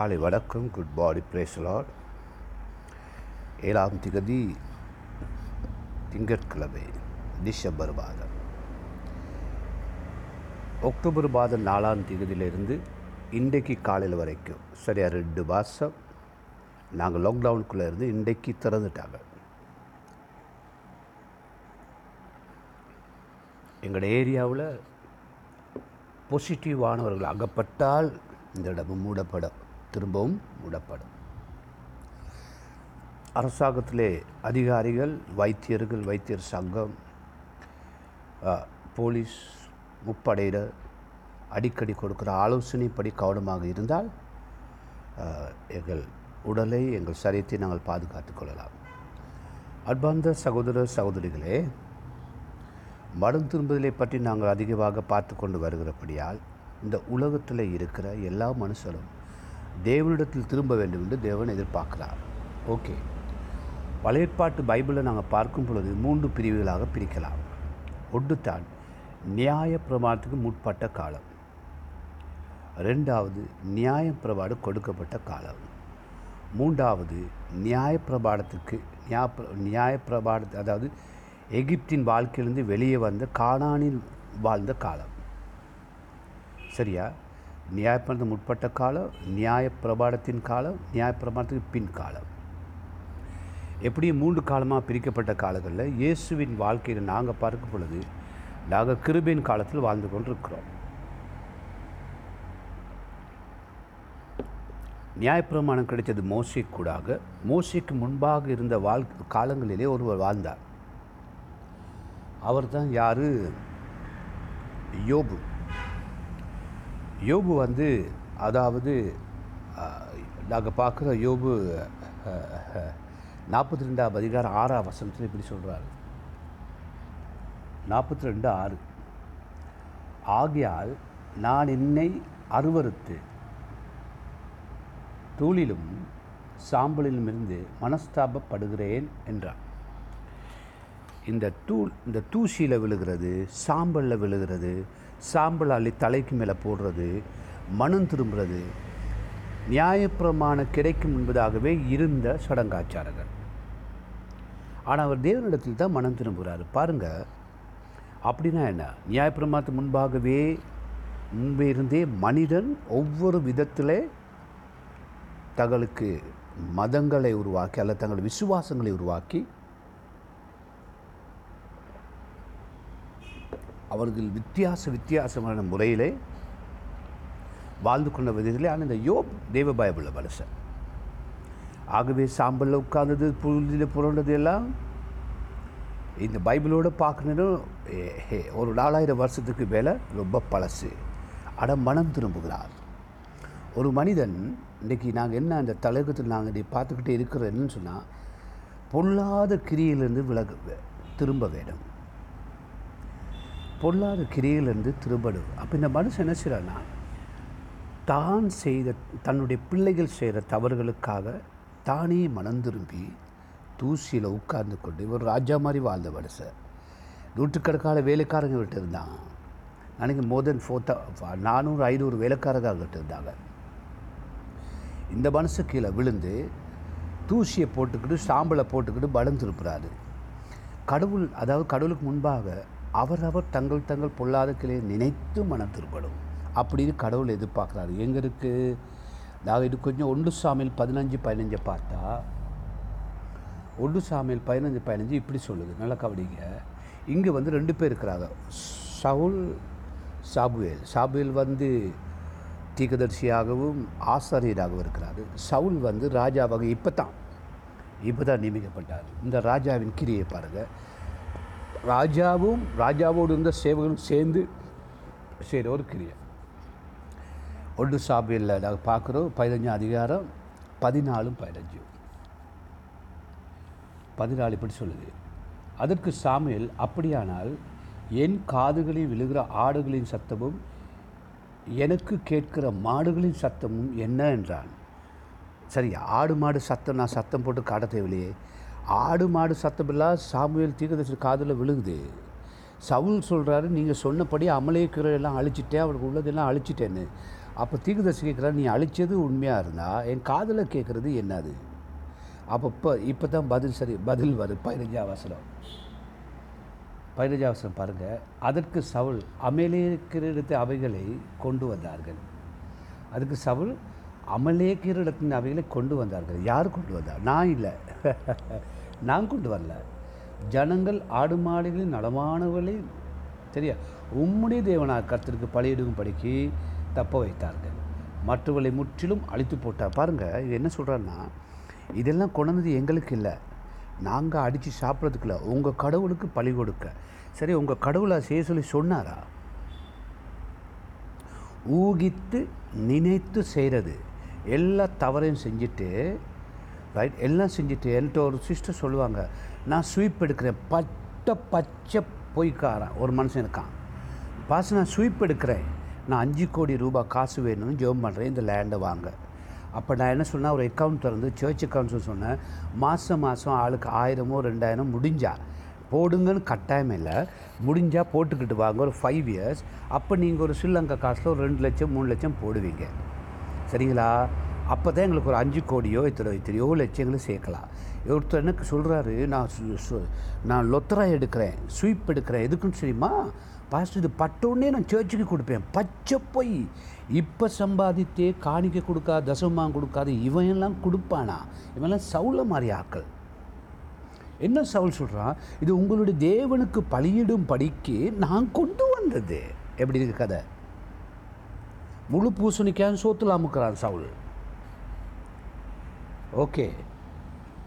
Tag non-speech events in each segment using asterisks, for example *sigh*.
காலை வணக்கம். Good body பிரேசலாட் ஏழாம் திகதி திங்கட்கிழமை டிசம்பர் மாதம். அக்டோபர் மாதம் நாலாம் திகதியிலிருந்து இன்றைக்கு காலையில் வரைக்கும் சரியாக ரெண்டு மாதம் நாங்கள் லாக்டவுனுக்குள்ளே இருந்து இன்றைக்கு திறந்துட்டாங்க. எங்களோட ஏரியாவில் பாசிட்டிவானவர்கள் அகப்பட்டால் இந்த இடம் மூடப்படும். திரும்பவும் விடப்படும் அரசாங்கத்திலே அதிகாரிகள் வைத்தியர்கள் வைத்தியர் சங்கம் போலீஸ் முப்படையினர் அடிக்கடி கொடுக்குற ஆலோசனைப்படி கவனமாக இருந்தால் எங்கள் உடலை எங்கள் சரீரத்தை நாங்கள் பாதுகாத்து கொள்ளலாம். அன்பார்ந்த சகோதர சகோதரிகளே மடம் திரும்புதலை பற்றி நாங்கள் அதிகமாக பார்த்து கொண்டு வருகிறபடியால் இந்த உலகத்தில் இருக்கிற எல்லா மனுஷரும் தேவனிடத்தில் திரும்ப வேண்டும் என்று தேவன் எதிர்பார்க்கிறார். ஓகே. பழையற்பாட்டு பைபிளை நாங்கள் பார்க்கும் பொழுது மூன்று பிரிவுகளாக பிரிக்கலாம். ஒன்றுத்தான் நியாய பிரமாணத்துக்கு முற்பட்ட காலம். ரெண்டாவது நியாயப்பிரபாடு கொடுக்கப்பட்ட காலம். மூன்றாவது நியாய பிரபாடத்துக்கு நியாய பிரபாட அதாவது எகிப்தின் வாழ்க்கையிலிருந்து வெளியே வந்த காணானில் வாழ்ந்த காலம். சரியா? நியாயப்பிரமாணத்துக்கு முற்பட்ட காலம் நியாய பிரபாடத்தின் காலம் நியாய பிரமாணத்துக்கு பின் காலம். எப்படி மூன்று காலமாக பிரிக்கப்பட்ட காலங்களில் இயேசுவின் வாழ்க்கையில் நாங்கள் பார்க்கும் பொழுது நாங்கள் கிருபையின் காலத்தில் வாழ்ந்து கொண்டிருக்கிறோம். நியாயப்பிரமாணம் கிடைத்தது மோசே கூடாக மோசைக்கு முன்பாக இருந்த வாழ் காலங்களிலே ஒருவர் வாழ்ந்தார். அவர் தான் யார்? யோபு. யோபு வந்து அதாவது நாங்கள் பார்க்குற யோபு நாற்பத்தி ரெண்டாம் அதிகாரம் ஆறாம் வசனத்தில் இப்படி சொல்கிறாரு நாற்பத்தி ரெண்டு ஆறு. ஆகையால் நான் என்னை அருவறுத்து தூளிலும் சாம்பலிலும் இருந்து மனஸ்தாபப்படுகிறேன் என்றான். இந்த தூள் இந்த தூசியில் விழுகிறது சாம்பலில் விழுகிறது சாம்பல் அள்ளி தலைக்கு மேலே போடுறது மனம் திரும்புறது நியாயப்பிரமாணம் கிடைக்கும் என்பதாகவே இருந்த சடங்காச்சாரர்கள் ஆனால் அவர் தேவனிடத்தில் தான் மனம் திரும்புகிறாரு. பாருங்கள் அப்படின்னா என்ன? நியாயப்பிரமாணத்து முன்பாகவே முன்பே இருந்தே மனிதன் ஒவ்வொரு விதத்தில் தங்களுக்கு மதங்களை உருவாக்கி அல்லது தங்கள் விசுவாசங்களை உருவாக்கி அவர்கள் வித்தியாச வித்தியாசமான முறையிலே வாழ்ந்து கொண்ட விதத்திலே ஆனால் இந்த யோப் தேவ பயபுள்ள மனுஷன். ஆகவே சாம்பலில் உட்கார்ந்தது புழுதியில் புரண்டது எல்லாம் இந்த பைபிளோடு பார்க்கணுன்னு ஒரு நாலாயிரம் வருஷத்துக்கு மேலே ரொம்ப பழசு. அட மனம் திரும்புகிறார். ஒரு மனிதன் இன்றைக்கி நாங்கள் என்ன அந்த தலைகத்தில் நாங்கள் இதை பார்த்துக்கிட்டே இருக்கிறோம் என்னன்னு சொன்னால் பொல்லாத கிரியிலிருந்து விலக திரும்ப வேண்டும். பொல்லாத கிரியிலிருந்து திருபடும் அப்போ இந்த மனுஷன் என்ன செய்கிறான்னா தான் செய்த தன்னுடைய பிள்ளைகள் செய்கிற தவறுகளுக்காக தானே மனம் திரும்பி தூசியில் உட்கார்ந்து கொண்டு ஒரு ராஜா மாதிரி வாழ்ந்த மனுஷன். நூற்றுக்கணக்கான வேலைக்காரங்க விட்டு இருந்தான். நினைக்க மோர் தென் ஃபோர் நானூறு ஐநூறு வேலைக்காரர்கள் கிட்ட இருந்தாங்க. இந்த மனசு கீழே விழுந்து தூசியை போட்டுக்கிட்டு சாம்பலை போட்டுக்கிட்டு பலம் திருப்புறாரு கடவுள் அதாவது கடவுளுக்கு முன்பாக அவரவர் தங்கள் தங்கள் பொல்லாத கிளையை நினைத்து மனம் திருப்படும் அப்படின்னு கடவுள் எதிர்பார்க்குறாரு. எங்கே இருக்குது நாங்கள் இது கொஞ்சம் ஒன்று சாமியில் பதினஞ்சு பதினஞ்சை பார்த்தா ஒன்று சாமியில் பதினஞ்சு பதினஞ்சு இப்படி சொல்லுது. நல்லா கவனிங்க. இங்கே வந்து ரெண்டு பேர் இருக்கிறாங்க. சவுல் சாபுவேல். சாபுவேல் வந்து தீக்கதர்சியாகவும் ஆசாரியராகவும் இருக்கிறார். சவுல் வந்து ராஜாவாக இப்போ தான் இப்போ தான் நியமிக்கப்பட்டார். இந்த ராஜாவின் கிரியை பாருங்கள் ராஜாவும் ராஜாவோடு இருந்த சேவகனும் சேர்ந்து செய்கிற ஒரு கிரியை. ஒன்று சாபியில் நாங்கள் பார்க்குறோம் பதினஞ்சாம் அதிகாரம் பதினாலும் பதினஞ்சும் பதினாலு இப்படி சொல்லுது. அதற்கு சாமியல் அப்படியானால் என் காதுகளில் விழுகிற ஆடுகளின் சத்தமும் எனக்கு கேட்கிற மாடுகளின் சத்தமும் என்ன? என்றான். சரி ஆடு மாடு சத்தம் நான் சத்தம் போட்டு காட்ட தேவையில்லையே. ஆடு மாடு சத்தமெல்லாம் சாமுவேல் தீர்க்கதரிசி காதில் விழுகுது. சவுல் சொல்கிறாரு நீங்கள் சொன்னபடி அமலேக்கிற எல்லாம் அழிச்சிட்டேன் அவருக்கு உள்ளதெல்லாம் அழிச்சிட்டேன்னு. அப்போ தீர்க்கதரிசி கேட்குறாரு நீ அழிச்சது உண்மையாக இருந்தால் என் காதில் கேட்குறது என்னது? அப்போ இப்போ இப்போ தான் பதில் சரி பதில் வரும் பதினஞ்சாம் வசனம். பதினஞ்சாம் வசனம் பாருங்கள் அதற்கு சவுல் அமலேக்கிரிடத்து அவைகளை கொண்டு வந்தார்கள். அதுக்கு சவுல் அமலேக்கிரிடத்தின் அவைகளை கொண்டு வந்தார்கள். யார் கொண்டு வந்தார் நான் இல்லை. *laughs* நான் கொண்டு வரல. ஜனங்கள் ஆடு மாடுகளின் நலமானவர்களை. சரியா? உம்முடைய தேவனாக கருத்திற்கு பலியிடும் படிக்கு தப்ப வைத்தார்கள். மற்றவர்களை முற்றிலும் அழித்து போட்டார் பாருங்கள் இது என்ன சொல்கிறான்னா இதெல்லாம் கொண்டது எங்களுக்கு இல்லை. நாங்கள் அடித்து சாப்பிட்றதுக்கு இல்லை. உங்கள் கடவுளுக்கு பழி கொடுக்க. சரி உங்கள் கடவுளை செய்ய சொல்லி சொன்னாரா? ஊகித்து நினைத்து செய்கிறது எல்லா தவறையும் செஞ்சுட்டு ரைட் எல்லாம் செஞ்சுட்டு என்கிட்ட ஒரு சிஸ்டர் சொல்லுவாங்க நான் ஸ்வீப் எடுக்கிறேன். பட்ட பச்சை பொய்க்காரன். ஒரு மனுஷன் இருக்கான். பாஸ் நான் ஸ்வீப் எடுக்கிறேன். நான் அஞ்சு கோடி ரூபாய் காசு வேணும்னு ஜெபம் பண்ணுறேன் இந்த லேண்டை வாங்க. அப்போ நான் என்ன சொன்னேன்? ஒரு அக்கௌண்ட் திறந்து சர்ச் அக்கௌண்ட்ஸ் சொன்னேன். மாதம் மாதம் ஆளுக்கு ஆயிரமோ ரெண்டாயிரம் முடிஞ்சா போடுங்கன்னு கட்டாயம் இல்லை. முடிஞ்சால் போட்டுக்கிட்டு வாங்க. ஒரு ஃபைவ் இயர்ஸ் அப்போ நீங்கள் ஒரு ஸ்ரீலங்கா காசில் ஒரு ரெண்டு லட்சம் மூணு லட்சம் போடுவீங்க. சரிங்களா? அப்போ தான் எங்களுக்கு ஒரு அஞ்சு கோடியோ இத்தனை இத்தனையோ லட்சங்களும் சேர்க்கலாம். ஒருத்தர் எனக்கு சொல்கிறாரு நான் சு- நான் லொத்தரா எடுக்கிறேன் ஸ்வீப் எடுக்கிறேன். எதுக்குன்னு தெரியுமா? பாஸ்ட் இது பட்டோடனே நான் சர்ச்சுக்கு கொடுப்பேன். பச்சை பொய். இப்போ சம்பாதித்தே காணிக்க கொடுக்காது தசமாக கொடுக்காது இவன் எல்லாம் கொடுப்பானா? இவெல்லாம் சவுள மாதிரி ஆக்கள் என்ன சவுல் சொல்கிறான் இது உங்களுடைய தேவனுக்கு பலியிடும் படிக்கு நான் கொண்டு வந்தது. எப்படி இருக்கு கதை? முழு பூசணிக்கான்னு சோத்துல அமுக்கிறான் சவுல். ஓகே.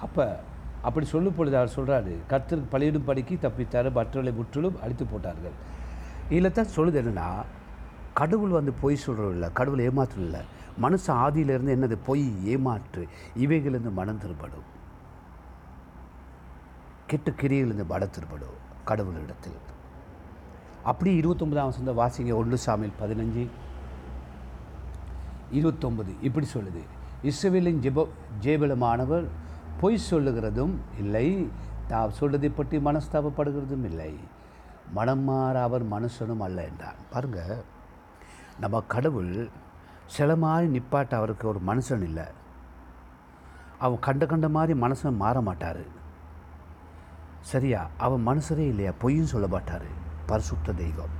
அப்போ அப்படி சொல்லும் பொழுது அவர் சொல்கிறாரு கர்த்தருக்கு பலியிடும் படிக்கு தப்பித்தார் மற்றவர்களை முற்றிலும் அழித்து போட்டார்கள். இதில் தான் சொல்லுது என்னென்னா கடவுள் வந்து பொய் சொல்கிறோம் இல்லை கடவுள் ஏமாற்றம் இல்லை. மனுஷன் ஆதியிலேருந்து என்னது? பொய் ஏமாற்று. இவைகளிலிருந்து மனம் திரும்படும் கெட்ட கிரியிலிருந்து மனம் திரும்படும் கடவுளிடத்தில். அப்படி இருபத்தொன்பதாம் வசந்த வாசிங்க ஒன்று சாமியில் பதினஞ்சு இருபத்தொம்பது இப்படி சொல்லுது. இஸ்ரேலின் ஜெப ஜேபலமானவர் பொய் சொல்லுகிறதும் இல்லை. தாம் சொல்வதை பற்றி மனஸ்தாபப்படுகிறதும் இல்லை. மனம் மாற அவர் மனுஷனும் அல்ல என்றான் பாருங்க நம்ம கடவுள் சில மாதிரி நிப்பாட்ட அவருக்கு ஒரு மனுஷன் இல்லை. அவன் கண்ட கண்ட மாதிரி மனுஷன் மாற மாட்டார். சரியா? அவன் மனுஷரே இல்லையா? பொய்யும் சொல்ல மாட்டார். பரிசுத்த தெய்வம்.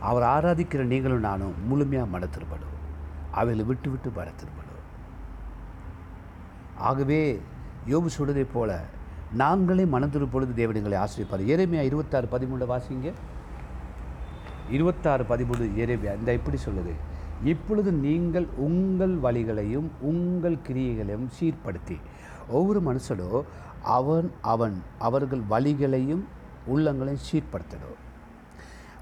அவர் ஆராதிக்கிற நீங்களும் நானும் முழுமையாக மன திரும்படும் அவைகளை விட்டு விட்டு மன திரும்படும் ஆகவே யோபு சொல்வதைப் போல நாங்களே மனம் பொழுது தேவனங்களை ஆசிரியப்பார் எரேமியா இருபத்தாறு பதிமூணு வாசிங்க. இருபத்தாறு பதிமூணு எரேமியா இந்த எப்படி சொல்லுது. இப்பொழுது நீங்கள் உங்கள் வழிகளையும் உங்கள் கிரியைகளையும் சீர்படுத்தி ஒவ்வொரு மனுஷனோ அவன் அவன் அவர்கள் வழிகளையும் உள்ளங்களையும் சீர்படுத்தணும்.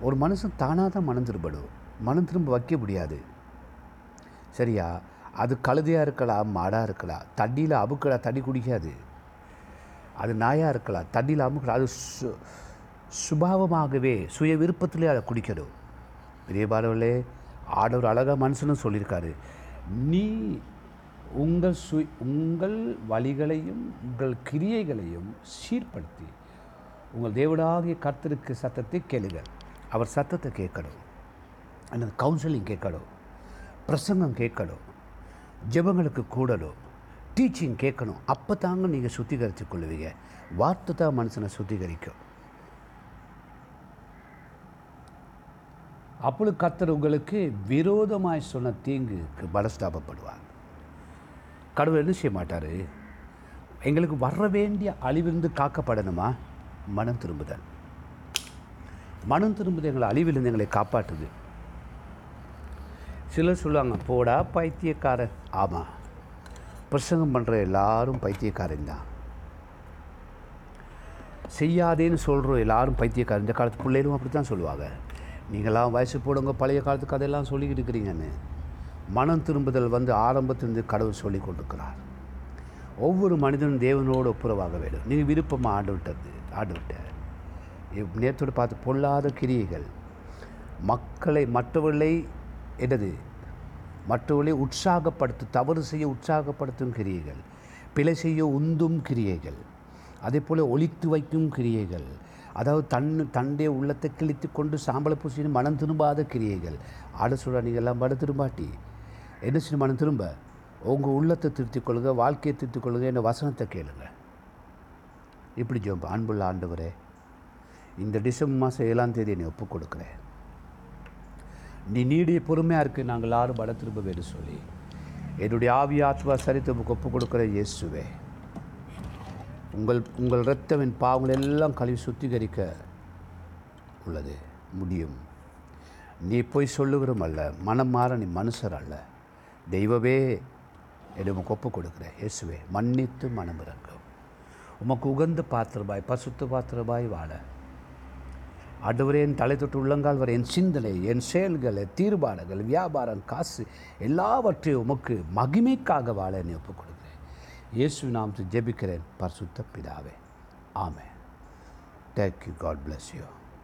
ஒரு மனுஷன் தானாக தான் மனம் திரும்படும் மனம் திரும்ப வைக்க முடியாது. சரியா? அது கழுதையாக இருக்கலாம் மாடாக இருக்கலாம் தண்ணியில் அமுக்கலாம் தண்ணி குடிக்காது. அது நாயாக இருக்கலாம் தண்ணியில் அமுக்கலாம் அது சு சுபாவமாகவே சுய விருப்பத்திலே அதை குடிக்கணும். பெரியபாலவர்களே ஆடவர் அழகாக மனுஷனும் சொல்லியிருக்காரு. நீ உங்கள் சு உங்கள் வழிகளையும் உங்கள் கிரியைகளையும் சீர்படுத்தி உங்கள் தேவனாகிய கர்த்தருக்கு சத்தத்தை கேளுங்கள். அவர் சத்தத்தை கேட்கணும். அந்த கவுன்சிலிங் கேட்கணும். பிரசங்கம் கேட்கணும். ஜெபங்களுக்கு கூடணும் டீச்சிங் கேட்கணும். அப்போ தாங்க நீங்கள் சுத்திகரித்து கொள்வீங்க. வார்த்தை தான் மனுஷனை சுத்திகரிக்கும். அப்பொழுது கத்தர் உங்களுக்கு விரோதமாய் சொன்ன தீங்குக்கு பலஸ்தாபப்படுவார். கடவுள் என்ன செய்ய மாட்டார்? எங்களுக்கு வர வேண்டிய அழிவிலிருந்து காக்கப்படணுமா? மனம் திரும்புதல். மனம் திரும்புதல் எங்களை அழிவிலிருந்து எங்களை காப்பாற்றுது. சிலர் சொல்லுவாங்க போடா பைத்தியக்காரன். ஆமாம் பிரசங்கம் பண்ணுற எல்லாரும் பைத்தியக்காரன் தான். செய்யாதேன்னு சொல்கிறோம் எல்லாரும் பைத்தியக்காரன். இந்த காலத்து பிள்ளைகளும் அப்படி தான் சொல்லுவாங்க. நீங்களாம் வயசு போடுங்க பழைய காலத்து கதையெல்லாம் சொல்லிக்கிட்டு இருக்கிறீங்கன்னு. மனம் திரும்புதல் வந்து ஆரம்பத்திலிருந்து கடவுள் சொல்லி கொண்டிருக்கிறார். ஒவ்வொரு மனிதனும் தேவனோடு ஒப்புரவாக வேண்டும். நீங்கள் விருப்பமாக ஆண்டு விட்டது ஆண்டு விட்ட. நேரத்தோடு பார்த்து பொல்லாத கிரியைகள். மக்களை மற்றவர்களை என்னது? மற்றவர்களை உற்சாகப்படுத்தும் தவறு செய்ய உற்சாகப்படுத்தும் கிரியைகள் பிழை செய்ய உந்தும் கிரியைகள் அதே போல் ஒழித்து வைக்கும் கிரியைகள் அதாவது தன் தன்னுடைய உள்ளத்தை கிழித்து கொண்டு சாம்பல பூசின்னு மனம் திரும்பாத கிரியைகள். ஆட சொல்கிறா நீங்கள் எல்லாம் மனம் திரும்பாட்டி. என்ன செய்யணும் மனம் திரும்ப? உங்கள் உள்ளத்தை திருத்திக் கொள்ளுங்க வாழ்க்கையை திருத்திக் கொள்ளுங்க என்ன வசனத்தை கேளுங்க. இப்படி ஜோம்பா அன்புள்ள ஆண்டவரே இந்த டிசம்பர் மாதம் ஏழாம் தேதி நீ ஒப்புக் கொடுக்குறேன். நீ நீடிய பொறுமையாக இருக்கு நாங்கள் எல்லாரும் பல திரும்ப வேறு சொல்லி. என்னுடைய ஆவி ஆத்மா சரித்து உமக்கு ஒப்பு கொடுக்குற இயேசுவே. உங்கள் உங்கள் இரத்தம் என் பாவங்கள் எல்லாம் கழுவி சுத்திகரிக்க உள்ளது முடியும். நீ போய் சொல்லுகிறோம் அல்ல மனம் மாற நீ மனுஷர் அல்ல. தெய்வமே என்னை உமக்கு ஒப்பு கொடுக்குற இயேசுவே மன்னித்து மனம் இறங்கும் உமக்கு உகந்த பாத்திரபாய் பசுத்த பாத்திரபாய் வாழ. ஆண்டவரே என் தலை தொட்டு உள்ளங்கால் வரை என் சிந்தனை என் செயல்களை தீர்மானங்கள் வியாபாரம் காசு எல்லாவற்றையும் உமக்கு மகிமைக்காக வாழ என்னை ஒப்புக் கொடுக்கிறேன் இயேசு நாமத்தை ஜெபிக்கிறேன் பரிசுத்த பிதாவே. ஆமே தேங்க்யூ காட் பிளஸ் யூ